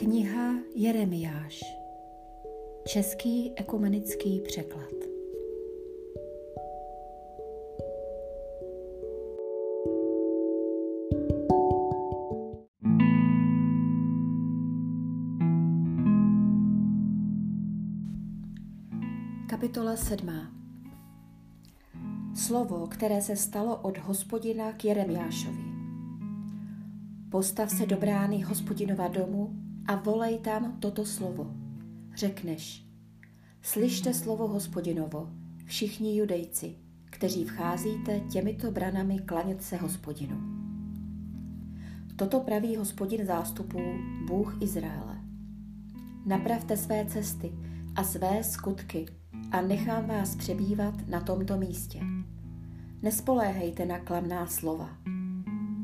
Kniha Jeremiáš Český ekumenický překlad Kapitola 7. Slovo, které se stalo od hospodina k Jeremiášovi. Postav se do brány hospodinova domu a volej tam toto slovo. Řekneš, slyšte slovo hospodinovo, všichni judejci, kteří vcházíte těmito branami klanět se hospodinu. Toto praví hospodin zástupů, Bůh Izraele. Napravte své cesty a své skutky a nechám vás přebývat na tomto místě. Nespoléhejte na klamná slova.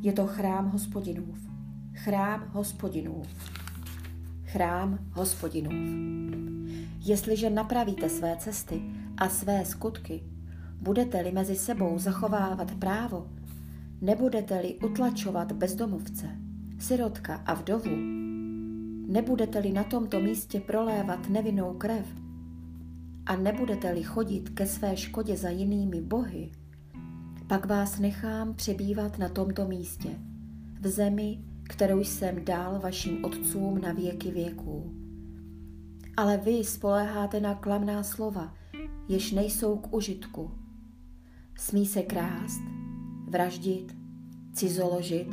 Je to chrám hospodinův. Chrám hospodinův chrám hospodinův. Jestliže napravíte své cesty a své skutky, budete-li mezi sebou zachovávat právo, nebudete-li utlačovat bezdomovce, sirotka a vdovu, nebudete-li na tomto místě prolévat nevinnou krev a nebudete-li chodit ke své škodě za jinými bohy, pak vás nechám přebývat na tomto místě, v zemi, kterou jsem dal vašim otcům na věky věků. Ale vy spoléháte na klamná slova, jež nejsou k užitku. Smí se krást, vraždit, cizoložit,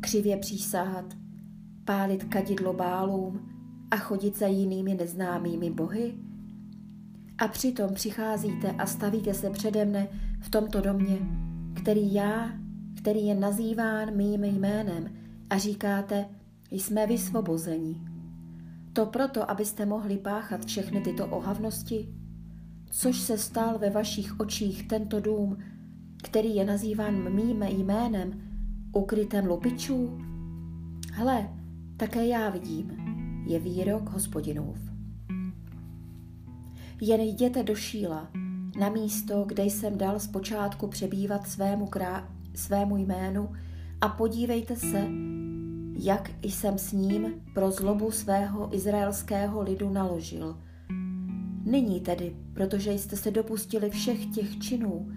křivě přísahat, pálit kadidlo bálům a chodit za jinými neznámými bohy? A přitom přicházíte a stavíte se přede mne v tomto domě, který já, který je nazýván mým jménem, a říkáte, jsme vysvobozeni. To proto, abyste mohli páchat všechny tyto ohavnosti? Což se stal ve vašich očích tento dům, který je nazýván mým jménem, ukrytem lupičů? Hle, také já vidím, je výrok hospodinův. Jen jděte do Šíla, na místo, kde jsem dal zpočátku přebývat svému, krá- svému jménu a podívejte se, jak jsem s ním pro zlobu svého izraelského lidu naložil. Nyní tedy, protože jste se dopustili všech těch činů,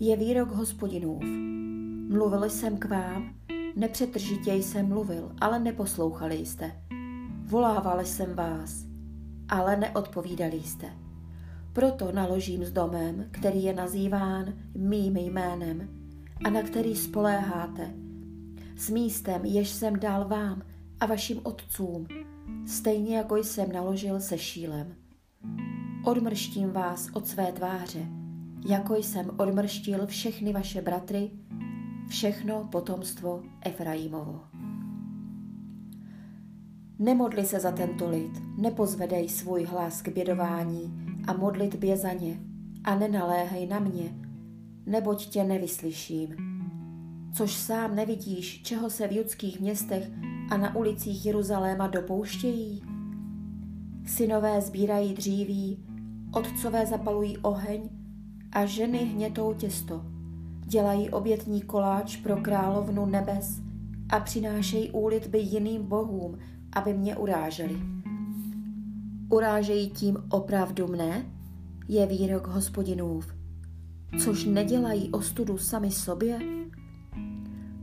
je výrok hospodinův. Mluvil jsem k vám, nepřetržitě jsem mluvil, ale neposlouchali jste. Volával jsem vás, ale neodpovídali jste. Proto naložím s domem, který je nazýván mým jménem a na který spoléháte – s místem, jež jsem dal vám a vašim otcům, stejně jako jsem naložil se šílem. Odmrštím vás od své tváře, jako jsem odmrštil všechny vaše bratry, všechno potomstvo Efraimovo. Nemodli se za tento lid, nepozvedej svůj hlas k bědování a modlitbě za ně a nenaléhej na mě, neboť tě nevyslyším což sám nevidíš, čeho se v judských městech a na ulicích Jeruzaléma dopouštějí? Synové sbírají dříví, otcové zapalují oheň a ženy hnětou těsto. Dělají obětní koláč pro královnu nebes a přinášejí úlitby jiným bohům, aby mě uráželi. Urážejí tím opravdu mne? Je výrok hospodinův. Což nedělají ostudu sami sobě?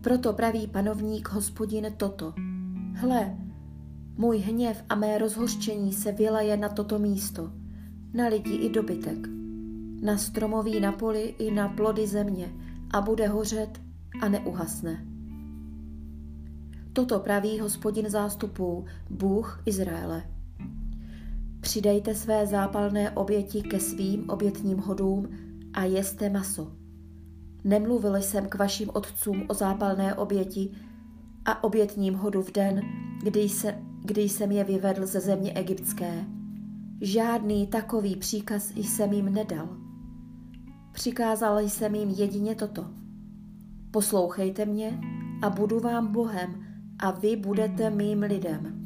Proto praví panovník hospodin toto. Hle, můj hněv a mé rozhořčení se vyleje na toto místo, na lidi i dobytek, na stromoví na poli i na plody země a bude hořet a neuhasne. Toto praví hospodin zástupů, Bůh Izraele. Přidejte své zápalné oběti ke svým obětním hodům a jeste maso Nemluvil jsem k vašim otcům o zápalné oběti a obětním hodu v den, kdy, se, kdy jsem je vyvedl ze země egyptské. Žádný takový příkaz jsem jim nedal. Přikázal jsem jim jedině toto. Poslouchejte mě a budu vám Bohem a vy budete mým lidem.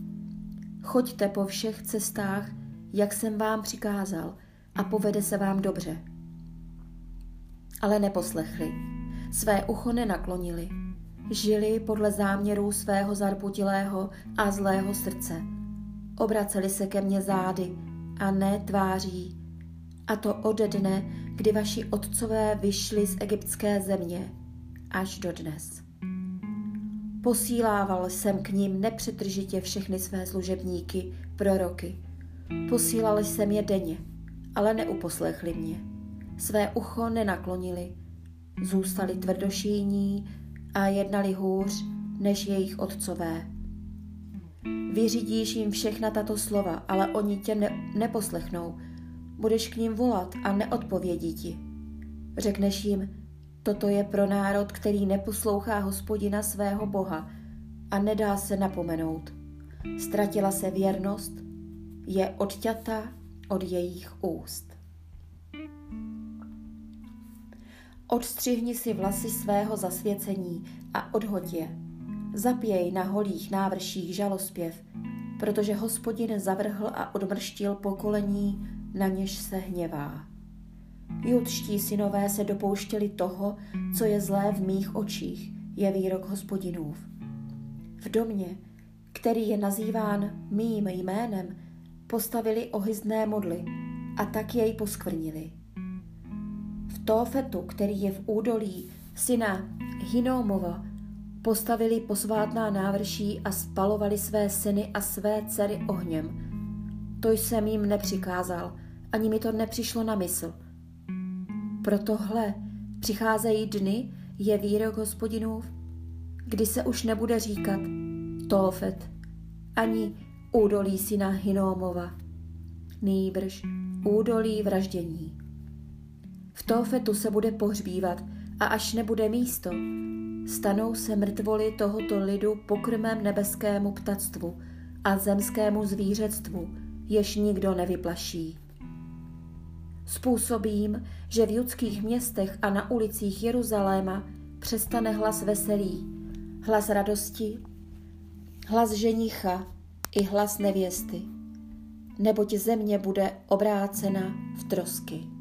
Choďte po všech cestách, jak jsem vám přikázal a povede se vám dobře ale neposlechli. Své ucho nenaklonili. Žili podle záměrů svého zarputilého a zlého srdce obraceli se ke mně zády a ne tváří. A to ode dne, kdy vaši otcové vyšli z egyptské země, až do dnes. Posílával jsem k ním nepřetržitě všechny své služebníky, proroky. Posílal jsem je denně, ale neuposlechli mě. Své ucho nenaklonili, zůstali tvrdošíní a jednali hůř než jejich otcové. Vyřídíš jim všechna tato slova, ale oni tě ne- neposlechnou. Budeš k ním volat a neodpovědí ti. Řekneš jim, toto je pro národ, který neposlouchá hospodina svého Boha a nedá se napomenout. Ztratila se věrnost, je odťata od jejich úst. Odstřihni si vlasy svého zasvěcení a odhoď je. Zapěj na holých návrších žalospěv, protože hospodin zavrhl a odmrštil pokolení, na něž se hněvá. Judští synové se dopouštěli toho, co je zlé v mých očích, je výrok hospodinův. V domě, který je nazýván mým jménem, postavili ohyzné modly a tak jej poskvrnili. Tófetu, který je v údolí syna Hinomova, postavili posvátná návrší a spalovali své syny a své dcery ohněm. To jsem jim nepřikázal, ani mi to nepřišlo na mysl. Protohle přicházejí dny, je výrok hospodinův, kdy se už nebude říkat Tófet, ani údolí syna Hinómova, nýbrž údolí vraždění. V Tófetu se bude pohřbívat a až nebude místo, stanou se mrtvoly tohoto lidu pokrmem nebeskému ptactvu a zemskému zvířectvu, jež nikdo nevyplaší. Způsobím, že v judských městech a na ulicích Jeruzaléma přestane hlas veselí, hlas radosti, hlas ženicha i hlas nevěsty, neboť země bude obrácena v trosky.